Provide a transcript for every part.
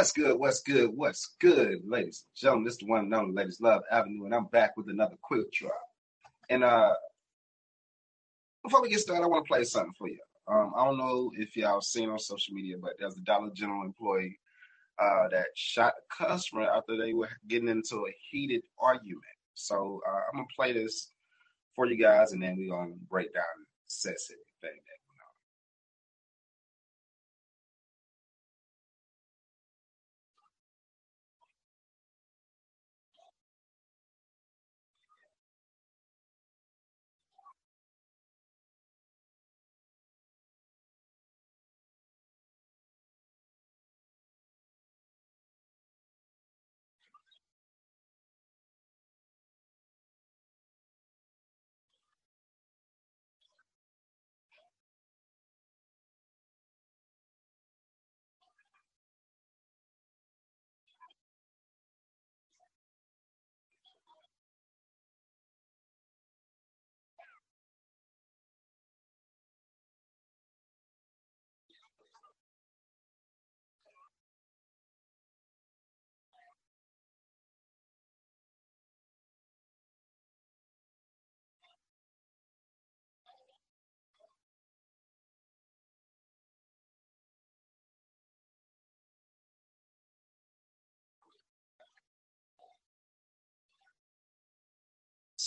What's good? What's good? What's good, ladies and gentlemen? This is the one and only Ladies Love Avenue, and I'm back with another quick drop. And uh before we get started, I want to play something for you. Um, I don't know if y'all seen on social media, but there's a Dollar General employee uh, that shot a customer after they were getting into a heated argument. So uh, I'm gonna play this for you guys, and then we're gonna break down the thing.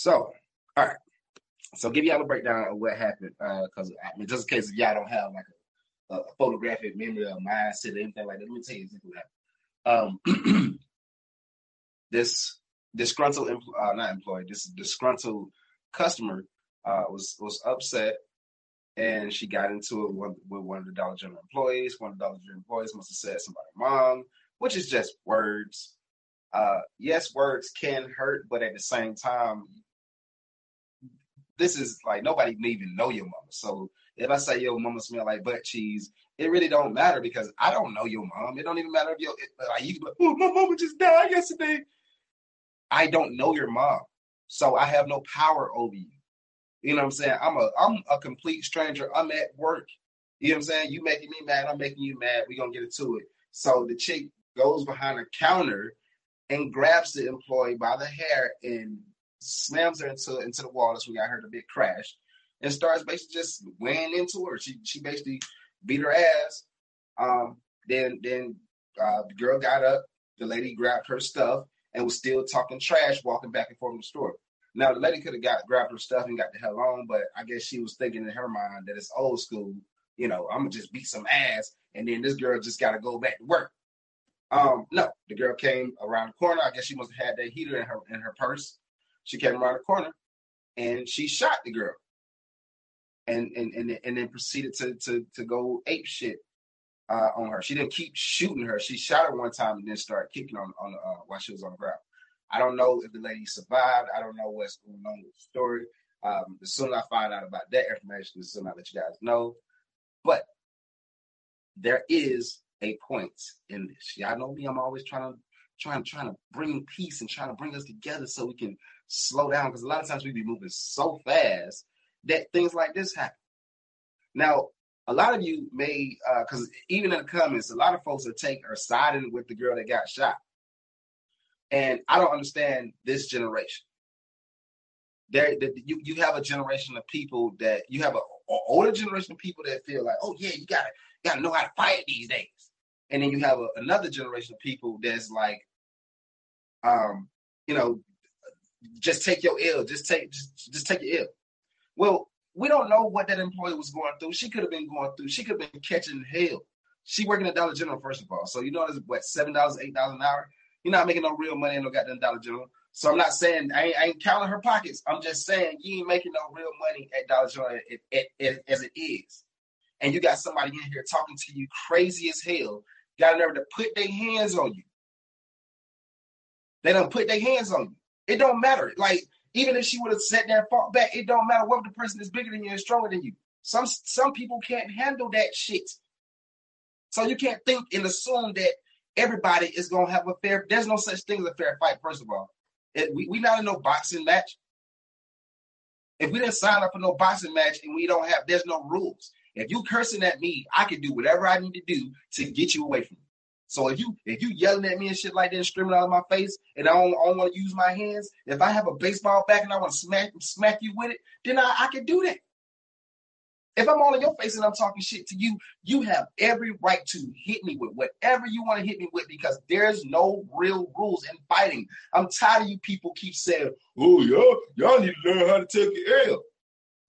So, all right. So, give y'all a breakdown of what happened, because uh, I mean, just in case y'all don't have like a, a photographic memory of mindset or anything like that, let me tell you exactly what happened. Um, this disgruntled, uh, not employee, this disgruntled customer uh, was was upset, and she got into it with, one of the Dollar General employees. One of the Dollar General employees must have said somebody mom, which is just words. Uh, yes, words can hurt, but at the same time, this is like nobody even know your mama. So if I say your mama smell like butt cheese, it really don't matter because I don't know your mom. It don't even matter if you like you oh my mama just died yesterday. I don't know your mom, so I have no power over you. You know what I'm saying? I'm a I'm a complete stranger. I'm at work. You know what I'm saying? You making me mad, I'm making you mad. we gonna get into it. So the chick goes behind a counter and grabs the employee by the hair and slams her into into the wall. That's when I heard a big crash, and starts basically just weighing into her. She she basically beat her ass. Um, then then uh, the girl got up. The lady grabbed her stuff and was still talking trash, walking back and forth in the store. Now the lady could have got grabbed her stuff and got the hell on, but I guess she was thinking in her mind that it's old school. You know, I'm gonna just beat some ass, and then this girl just got to go back to work. Um, no, the girl came around the corner. I guess she must have had that heater in her in her purse. She came around the corner and she shot the girl. And and and, and then proceeded to to to go ape shit uh, on her. She didn't keep shooting her. She shot her one time and then started kicking on on uh, while she was on the ground. I don't know if the lady survived. I don't know what's going on with the story. Um, as soon as I find out about that information, as soon as I let you guys know. But there is a point in this. Y'all know me. I'm always trying to trying trying to bring peace and trying to bring us together so we can slow down because a lot of times we be moving so fast that things like this happen. Now, a lot of you may, because uh, even in the comments, a lot of folks are taking are siding with the girl that got shot, and I don't understand this generation. There, the, you you have a generation of people that you have a, a, older generation of people that feel like, oh yeah, you gotta you gotta know how to fight these days, and then you have a, another generation of people that's like, um, you know, just take your ill. Just take just, just take your ill. Well, we don't know what that employee was going through. She could have been going through. She could have been catching hell. She working at Dollar General first of all, so you know it's what seven dollars, eight dollars an hour. You're not making no real money in no goddamn Dollar General. So I'm not saying I ain't, I ain't counting her pockets. I'm just saying you ain't making no real money at Dollar General as it is. And you got somebody in here talking to you crazy as hell, got nerve to put their hands on you. They don't put their hands on you. It don't matter. Like even if she would have sat there and fought back, it don't matter what the person is bigger than you and stronger than you. Some some people can't handle that shit. So you can't think and assume that everybody is gonna have a fair. There's no such thing as a fair fight. First of all, it, we we not in no boxing match. If we didn't sign up for no boxing match and we don't have, there's no rules. If you cursing at me, I can do whatever I need to do to get you away from me. So if you if you yelling at me and shit like that screaming out of my face and I don't, I don't want to use my hands, if I have a baseball bat and I want to smack smack you with it, then I, I can do that. If I'm all in your face and I'm talking shit to you, you have every right to hit me with whatever you want to hit me with because there's no real rules in fighting. I'm tired of you people keep saying, "Oh, y'all, y'all need to learn how to take an L."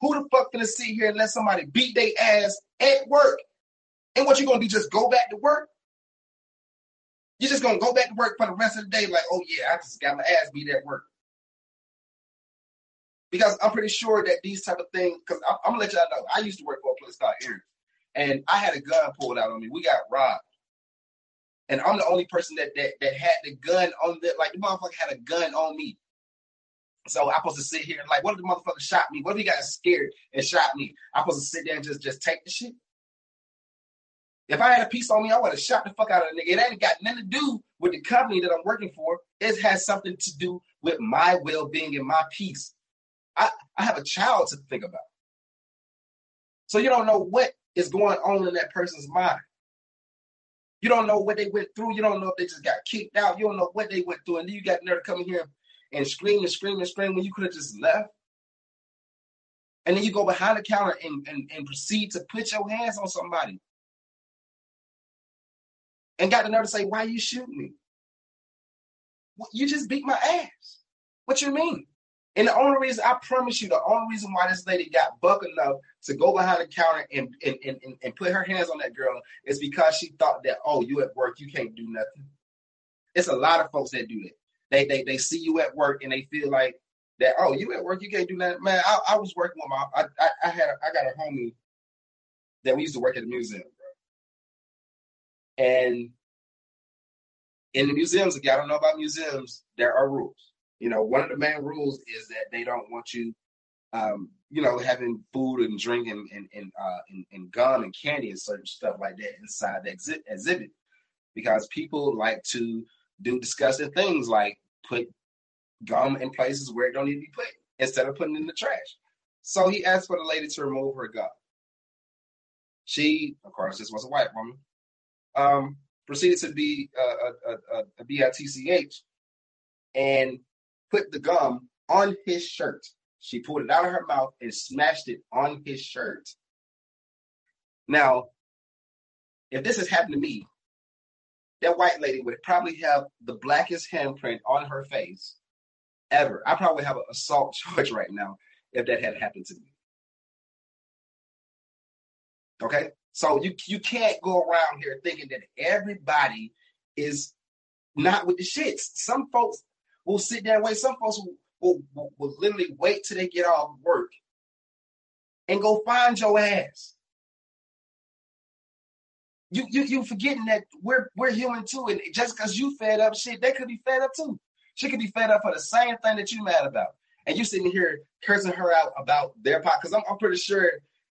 Who the fuck gonna sit here and let somebody beat their ass at work? And what you gonna do? Just go back to work? You're just gonna go back to work for the rest of the day, like, oh yeah, I just got my ass beat at work. Because I'm pretty sure that these type of things, because I'm, gonna let y'all know, I used to work for a place called Aaron, and I had a gun pulled out on me. We got robbed, and I'm the only person that that, that had the gun on the like the motherfucker had a gun on me. So I'm supposed to sit here and like, what if the motherfucker shot me? What if he got scared and shot me? I'm supposed to sit there and just just take the shit. If I had a piece on me, I would have shot the fuck out of the nigga. It ain't got nothing to do with the company that I'm working for. It has something to do with my well-being and my peace. I, I have a child to think about. So you don't know what is going on in that person's mind. You don't know what they went through. You don't know if they just got kicked out. You don't know what they went through. And then you got there to come here and scream and scream and scream when you could have just left. And then you go behind the counter and, and, and proceed to put your hands on somebody and got the nerve to say, "Why you shoot me? You just beat my ass. What you mean?" And the only reason I promise you, the only reason why this lady got buck enough to go behind the counter and and, and, and put her hands on that girl is because she thought that, oh, you at work, you can't do nothing. It's a lot of folks that do that. They they they see you at work and they feel like that, oh, you at work, you can't do nothing. Man, I, I was working with my I, I, I had a, I got a homie that we used to work at the museum. And in the museums, if y'all don't know about museums, there are rules. You know, one of the main rules is that they don't want you, um, you know, having food and drink and and and, uh, and, and gum and candy and certain stuff like that inside the exhi- exhibit, because people like to do disgusting things like put gum in places where it don't need to be put instead of putting in the trash. So he asked for the lady to remove her gum. She, of course, this was a white woman um, proceeded to be a, a, a, a BITCH and put the gum on his shirt. She pulled it out of her mouth and smashed it on his shirt. Now, if this has happened to me, that white lady would probably have the blackest handprint on her face ever. I probably have an assault charge right now if that had happened to me. Okay? So you you can't go around here thinking that everybody is not with the shits. Some folks will sit there and wait. Some folks will, will, will, literally wait till they get off work and go find your ass. You you you forgetting that we're we're human too, and just because you fed up, shit, they could be fed up too. She could be fed up for the same thing that you mad about, and you sitting here cursing her out about their pot. Because I'm, I'm pretty sure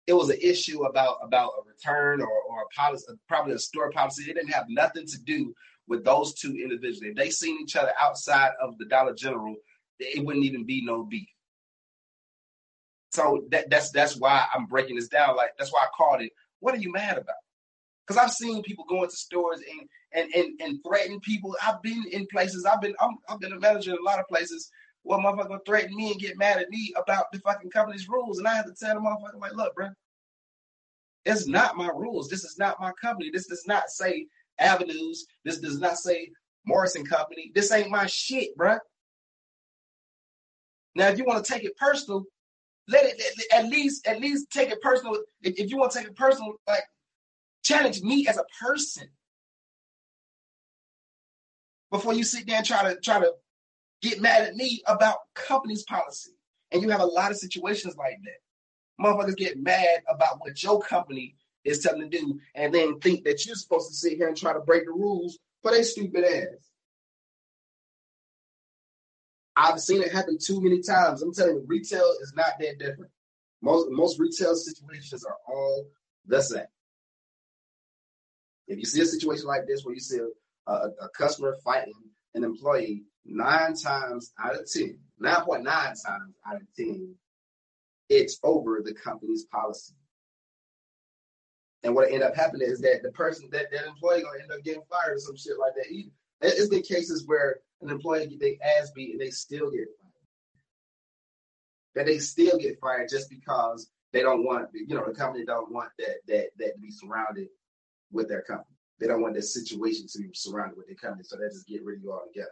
it was an issue about about a return or, or a policy, probably a store policy. It didn't have nothing to do with those two individuals. If they seen each other outside of the Dollar General, it wouldn't even be no beef. So that, that's that's why I'm breaking this down. Like that's why I called it. What are you mad about? Because I've seen people go into stores and and and and threaten people. I've been in places. I've been I'm, I've been a manager in a lot of places well, motherfucker threaten me and get mad at me about the fucking company's rules. And I have to tell the motherfucker, like, look, bro, it's not my rules. This is not my company. This does not say avenues. This does not say Morrison Company. This ain't my shit, bro. Now, if you want to take it personal, let it at least at least take it personal. If, if you want to take it personal, like challenge me as a person before you sit there and try to try to get mad at me about company's policy. And you have a lot of situations like that. Motherfuckers get mad about what your company is telling to do and then think that you're supposed to sit here and try to break the rules for their stupid ass. I've seen it happen too many times. I'm telling you, retail is not that different. Most most retail situations are all the same. If you see a situation like this where you see a, a, a customer fighting an employee, nine times out of 10, 9.9 times out of 10, it's over the company's policy. And what end up happening is that the person that that employee gonna end up getting fired or some shit like that. It's been cases where an employee get their ass beat and they still get fired. That they still get fired just because they don't want you know the company don't want that that that to be surrounded with their company. They don't want that situation to be surrounded with their company, so they just get rid of you altogether.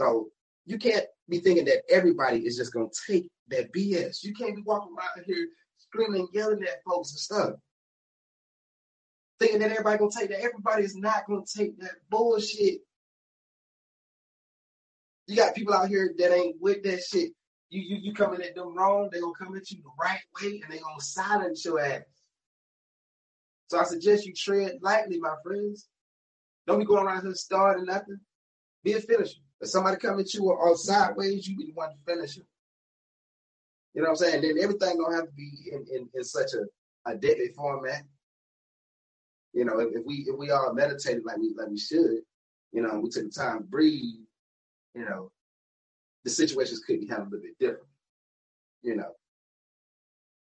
So you can't be thinking that everybody is just gonna take that BS. You can't be walking around here screaming, yelling at folks and stuff. Thinking that everybody gonna take that. Everybody is not gonna take that bullshit. You got people out here that ain't with that shit. You you you coming at them wrong, they gonna come at you the right way and they gonna silence your ass. So I suggest you tread lightly, my friends. Don't be going around here starting nothing. Be a finisher. If somebody come at you or sideways, you be the one to finish it. You know what I'm saying? Then everything don't have to be in, in, in such a, a deadly format. You know, if, if, we if we all meditated like we like we should, you know, we took the time to breathe, you know, the situations could be handled a little bit different. You know.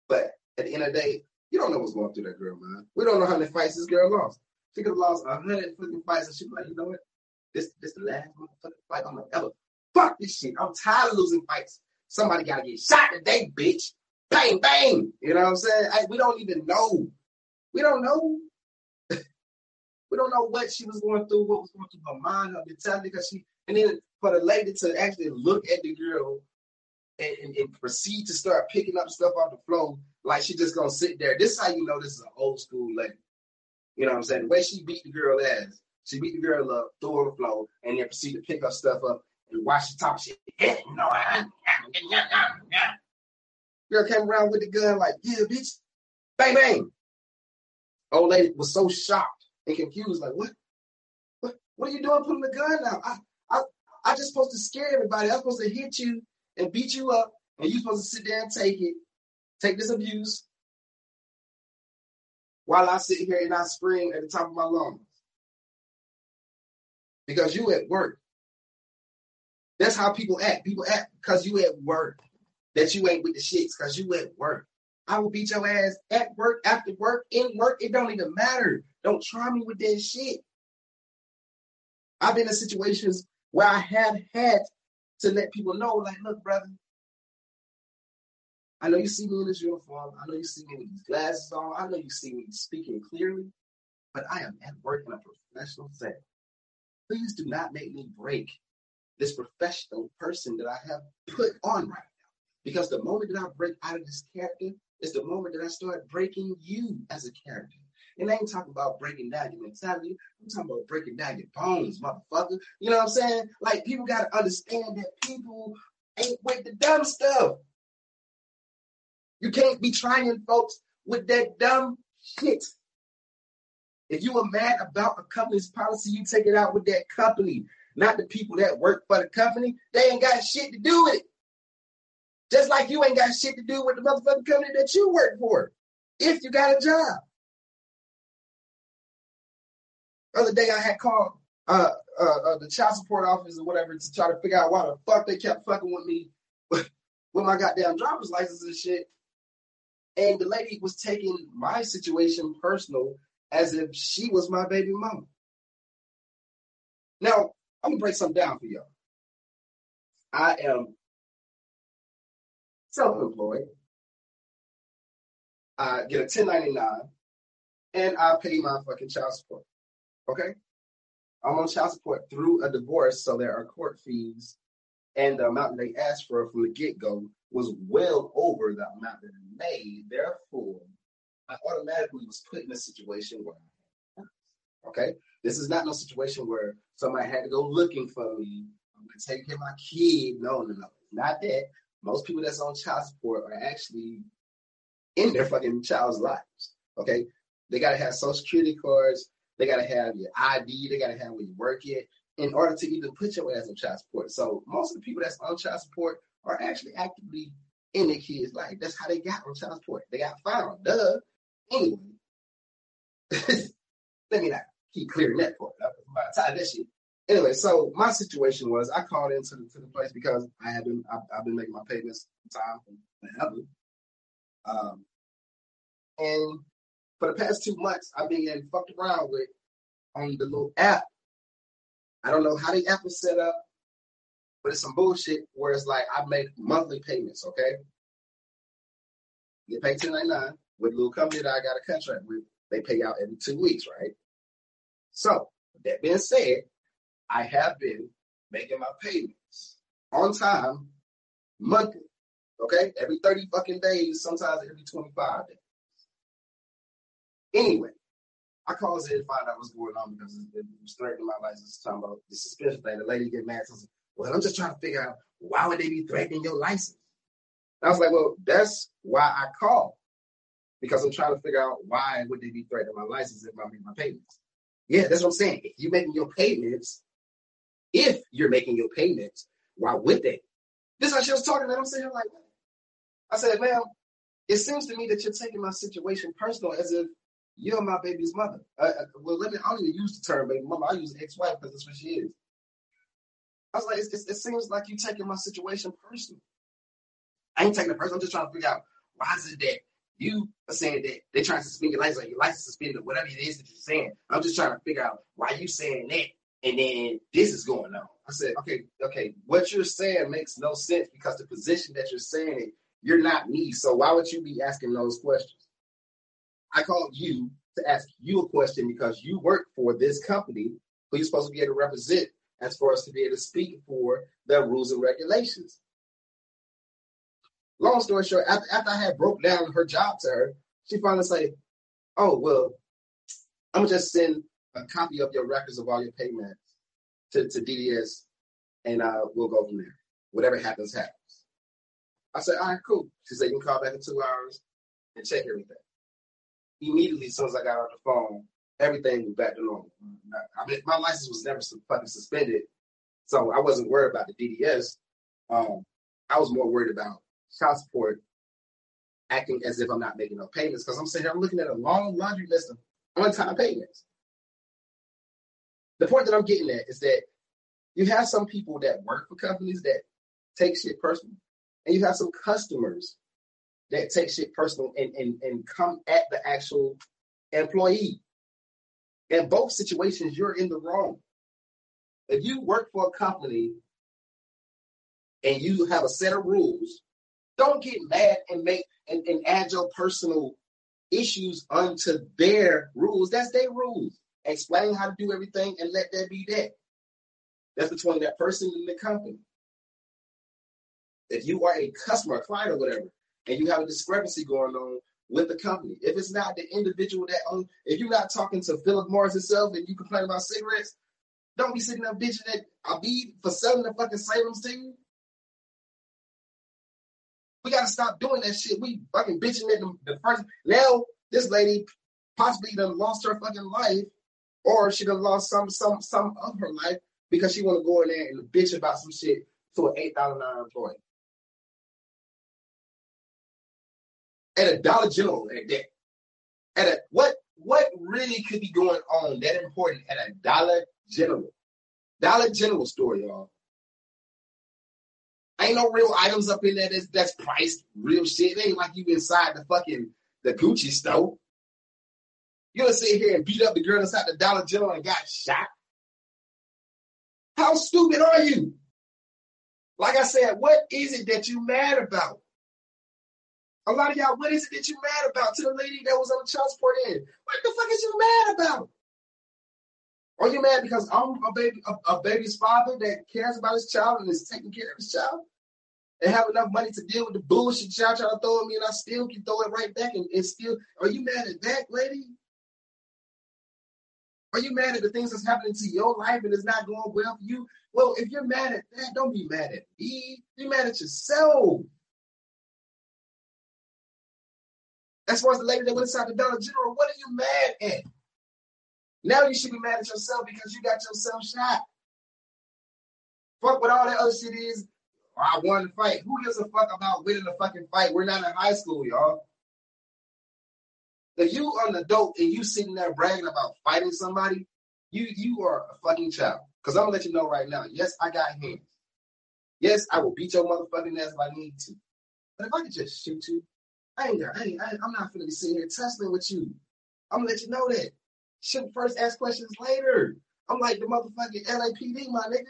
But at the end of the day, you don't know what's going through that girl, man. We don't know how many fights this girl lost. She could have lost a hundred fucking fights and she be like, you know what? This this the last motherfucking fight I'm ever fuck this shit. I'm tired of losing fights. Somebody gotta get shot today, bitch. Bang, bang. You know what I'm saying? I, we don't even know. We don't know. we don't know what she was going through, what was going through her mind, her mentality, because she and then for the lady to actually look at the girl and, and, and, proceed to start picking up stuff off the floor like she just gonna sit there. This is how you know this is an old school lady. You know what I'm saying? The way she beat the girl ass, she beat the girl up, threw her on the floor, and then proceed to pick up stuff up and watch the top shit. Girl came around with the gun like, yeah, bitch, bang bang. Old lady was so shocked and confused, like, what? What, what are you doing putting the gun out? I, I, I just supposed to scare everybody. I'm supposed to hit you and beat you up, and you supposed to sit there and take it, take this abuse, while I sit here and I scream at the top of my lungs. Because you at work. That's how people act. People act because you at work. That you ain't with the shits because you at work. I will beat your ass at work, after work, in work. It don't even matter. Don't try me with that shit. I've been in situations where I have had to let people know, like, look, brother, I know you see me in this uniform. I know you see me with these glasses on. I know you see me speaking clearly, but I am at work in a professional setting. Please do not make me break this professional person that I have put on right now. Because the moment that I break out of this character is the moment that I start breaking you as a character. And I ain't talking about breaking down your mentality. I'm talking about breaking down your bones, motherfucker. You know what I'm saying? Like people gotta understand that people ain't with the dumb stuff. You can't be trying folks with that dumb shit. If you are mad about a company's policy, you take it out with that company, not the people that work for the company. They ain't got shit to do with it. Just like you ain't got shit to do with the motherfucking company that you work for, if you got a job. Other day I had called uh, uh, uh, the child support office or whatever to try to figure out why the fuck they kept fucking with me with my goddamn driver's license and shit. And the lady was taking my situation personal as if she was my baby mama. Now, I'm gonna break something down for y'all. I am self-employed. I get a 1099 and I pay my fucking child support. Okay? I'm on child support through a divorce, so there are court fees, and the amount they asked for from the get-go was well over the amount that it made. Therefore, I automatically was put in a situation where, okay, this is not no situation where somebody had to go looking for me. I'm gonna take care of my kid. No, no, no, not that. Most people that's on child support are actually in their fucking child's lives. Okay, they gotta have social security cards. They gotta have your ID. They gotta have where you work it in order to even put your ass on child support. So most of the people that's on child support are actually actively in their kids' life. That's how they got on child support. They got found. Duh. Anyway, let me not keep clearing that part up. By the time that shit. Anyway, so my situation was I called into the, to the place because I had been I've, I've been making my payments time forever. Um, And for the past two months, I've been getting fucked around with on the little app. I don't know how the app is set up, but it's some bullshit where it's like I make monthly payments, okay? Get paid 1099 with a little company that I got a contract with. They pay out every two weeks, right? So, that being said, I have been making my payments on time, monthly. Okay, every 30 fucking days, sometimes every 25 days. Anyway, I called in to find out what's going on because it was threatening my license. Talking about the suspicion thing. The lady get mad. Says, "Well, I'm just trying to figure out why would they be threatening your license." I was like, "Well, that's why I called because I'm trying to figure out why would they be threatening my license if I make my payments." Yeah, that's what I'm saying. If you're making your payments, if you're making your payments, why would they? This is how she was talking, and I'm saying like, I said, ma'am, it seems to me that you're taking my situation personal as if you're my baby's mother. Uh, uh, well, let me, I don't even use the term baby mama. I use ex-wife because that's what she is. I was like, it, it seems like you're taking my situation personal. I ain't taking it personal. I'm just trying to figure out why is it that you are saying that they're trying to suspend your license, like your license suspended, whatever it is that you're saying. I'm just trying to figure out why you saying that, and then this is going on. I said, okay, okay, what you're saying makes no sense because the position that you're saying it, you're not me. So why would you be asking those questions? I called you to ask you a question because you work for this company who you're supposed to be able to represent as far as to be able to speak for the rules and regulations. Long story short, after, after I had broke down her job to her, she finally said, "Oh well, I'm gonna just send a copy of your records of all your payments to, to DDS, and uh, we'll go from there. Whatever happens, happens." I said, "All right, cool." She said, "You can call back in two hours and check everything." Immediately, as soon as I got off the phone, everything was back to normal. I mean, my license was never fucking suspended, so I wasn't worried about the DDS. Um, I was more worried about child support acting as if I'm not making no payments because I'm sitting here, I'm looking at a long laundry list of on-time payments. The point that I'm getting at is that you have some people that work for companies that take shit personal, and you have some customers that take shit personal and, and, and come at the actual employee. In both situations, you're in the wrong. If you work for a company and you have a set of rules don't get mad and make and, and add your personal issues onto their rules. That's their rules. Explain how to do everything and let that be that. That's between that person and the company. If you are a customer, a client, or whatever, and you have a discrepancy going on with the company, if it's not the individual that own, if you're not talking to Philip Morris himself and you complain about cigarettes, don't be sitting there bitching that I be for selling the fucking Salem's to you. We gotta stop doing that shit. We fucking bitching at the, the first. Now this lady possibly done lost her fucking life, or she done lost some some some of her life because she want to go in there and bitch about some shit to an eight dollar employee. At a Dollar General at that. At a what what really could be going on that important at a Dollar General? Dollar General store, y'all. Ain't no real items up in there that's, that's priced real shit. It ain't like you inside the fucking the Gucci store. You gonna sit here and beat up the girl inside the Dollar General and got shot? How stupid are you? Like I said, what is it that you mad about? A lot of y'all, what is it that you mad about to the lady that was on the child support end? What the fuck is you mad about? Are you mad because I'm a baby, a, a, baby's father that cares about his child and is taking care of his child, and have enough money to deal with the bullshit y'all trying to throw at me, and I still can throw it right back and, and still? Are you mad at that, lady? Are you mad at the things that's happening to your life and it's not going well for you? Well, if you're mad at that, don't be mad at me. Be mad at yourself. As far as the lady that went inside the Dollar General, what are you mad at? Now you should be mad at yourself because you got yourself shot. Fuck what all that other shit is. I won the fight. Who gives a fuck about winning the fucking fight? We're not in high school, y'all. If you are an adult and you sitting there bragging about fighting somebody, you you are a fucking child. Because I'm gonna let you know right now. Yes, I got hands. Yes, I will beat your motherfucking ass if I need to. But if I could just shoot you I ain't, I ain't, I I'm not gonna be sitting here tussling with you. I'm gonna let you know that. Should first ask questions later. I'm like the motherfucking LAPD, my nigga.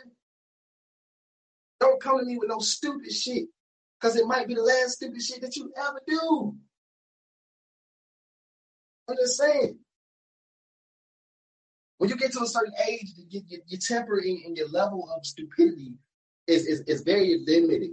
Don't come to me with no stupid shit. Cause it might be the last stupid shit that you ever do. I'm just saying. When you get to a certain age, your, your, your temper and, your level of stupidity is, is, is very limited.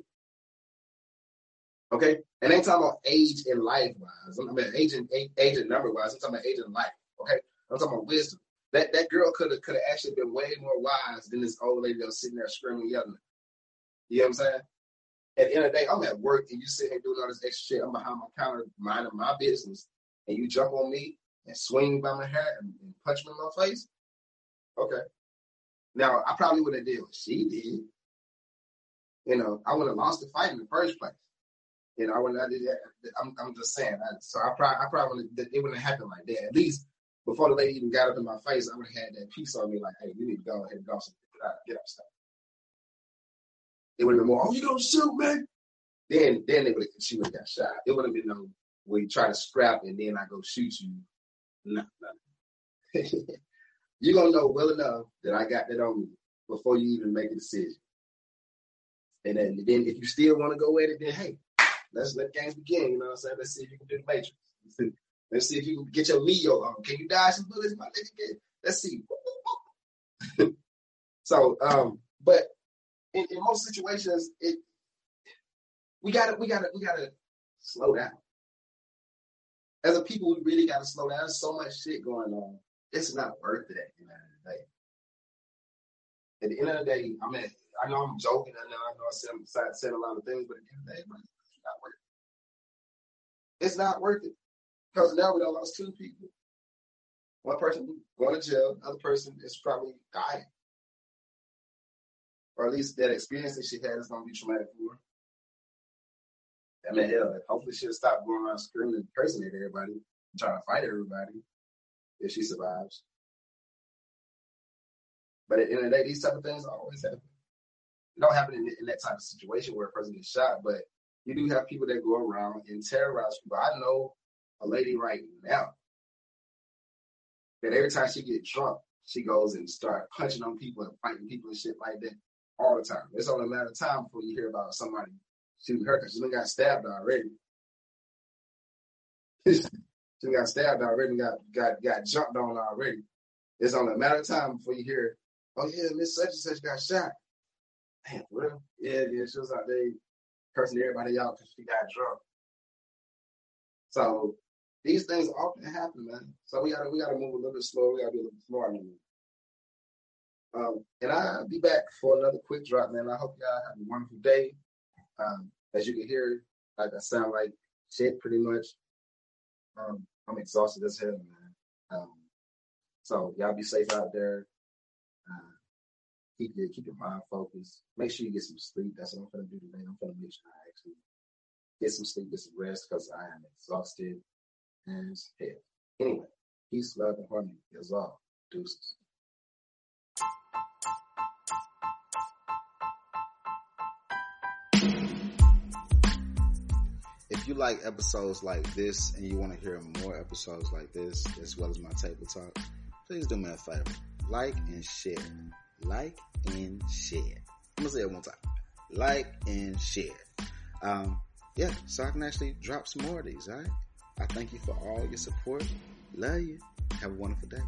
Okay? And I ain't talking about age and life wise. I mean age and age and number wise. I'm talking about age and life. Okay? I'm talking about wisdom. That that girl could have could have actually been way more wise than this old lady that was sitting there screaming, yelling. You know what I'm saying? At the end of the day, I'm at work and you sit here doing all this extra shit. I'm behind my counter minding my business, and you jump on me and swing by my hair and, and punch me in my face. Okay. Now I probably would have did what she did. You know, I would have lost the fight in the first place. You know, I would not did. I'm, I'm just saying. I, so I probably, I probably it wouldn't have happened like that. At least before the lady even got up in my face, I would have had that piece on me, like, "Hey, you need to go ahead and go get up, stuff." It would have been more, "Oh, you gonna shoot me?" Then, then they would she would have got shot. It would have been no where you try to scrap and then I go shoot you. No, no. You're gonna know well enough that I got that on me before you even make a decision. And then, then if you still want to go at it, then hey, let's let games begin. You know what I'm saying? Let's see if you can do the matrix. Let's see if you can get your Neo on. Can you dodge some bullets, my nigga? Let's see. so, um, but in, in most situations, it we gotta we gotta we gotta slow down. As a people, we really gotta slow down. There's so much shit going on. It's not worth it at the end of the day. At the end of the day, I mean, I know I'm joking. I know I know I said, said a lot of things, but at the end of the day, it's not worth it. It's not worth it. Because now we done lost two people. One person going to jail, the other person is probably dying. Or at least that experience that she had is going to be traumatic for her. I mean, hell, hopefully she'll stop going around screaming and cursing at everybody, trying to fight everybody if she survives. But at the end of the day, these type of things always happen. It don't happen in, in that type of situation where a person gets shot, but you do have people that go around and terrorize people. I know a lady right now that every time she get drunk, she goes and start punching on people and fighting people and shit like that all the time. It's only a matter of time before you hear about somebody shooting her because she got stabbed already. she got stabbed already, got got got jumped on already. It's only a matter of time before you hear, oh yeah, Miss Such and Such got shot. Damn, real? Yeah, yeah, she was out there cursing everybody out because she got drunk. So these things often happen, man. So we gotta we gotta move a little bit slower. We gotta be a little bit smarter. Um, and I'll be back for another quick drop, man. I hope y'all have a wonderful day. Um, as you can hear, I sound like shit pretty much. Um, I'm exhausted as hell, man. Um, so y'all be safe out there. Uh, keep your keep your mind focused. Make sure you get some sleep. That's what I'm gonna do today. I'm gonna make sure I actually get some sleep, get some rest, because I am exhausted as hell. Anyway, peace, love, and harmony is all. Deuces. If you like episodes like this and you want to hear more episodes like this, as well as my table talk, please do me a favor. Like and share. Like and share. I'm gonna say it one time. Like and share. Um, yeah, so I can actually drop some more of these, alright? I thank you for all your support. Love you. Have a wonderful day.